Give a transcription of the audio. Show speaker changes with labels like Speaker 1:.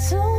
Speaker 1: So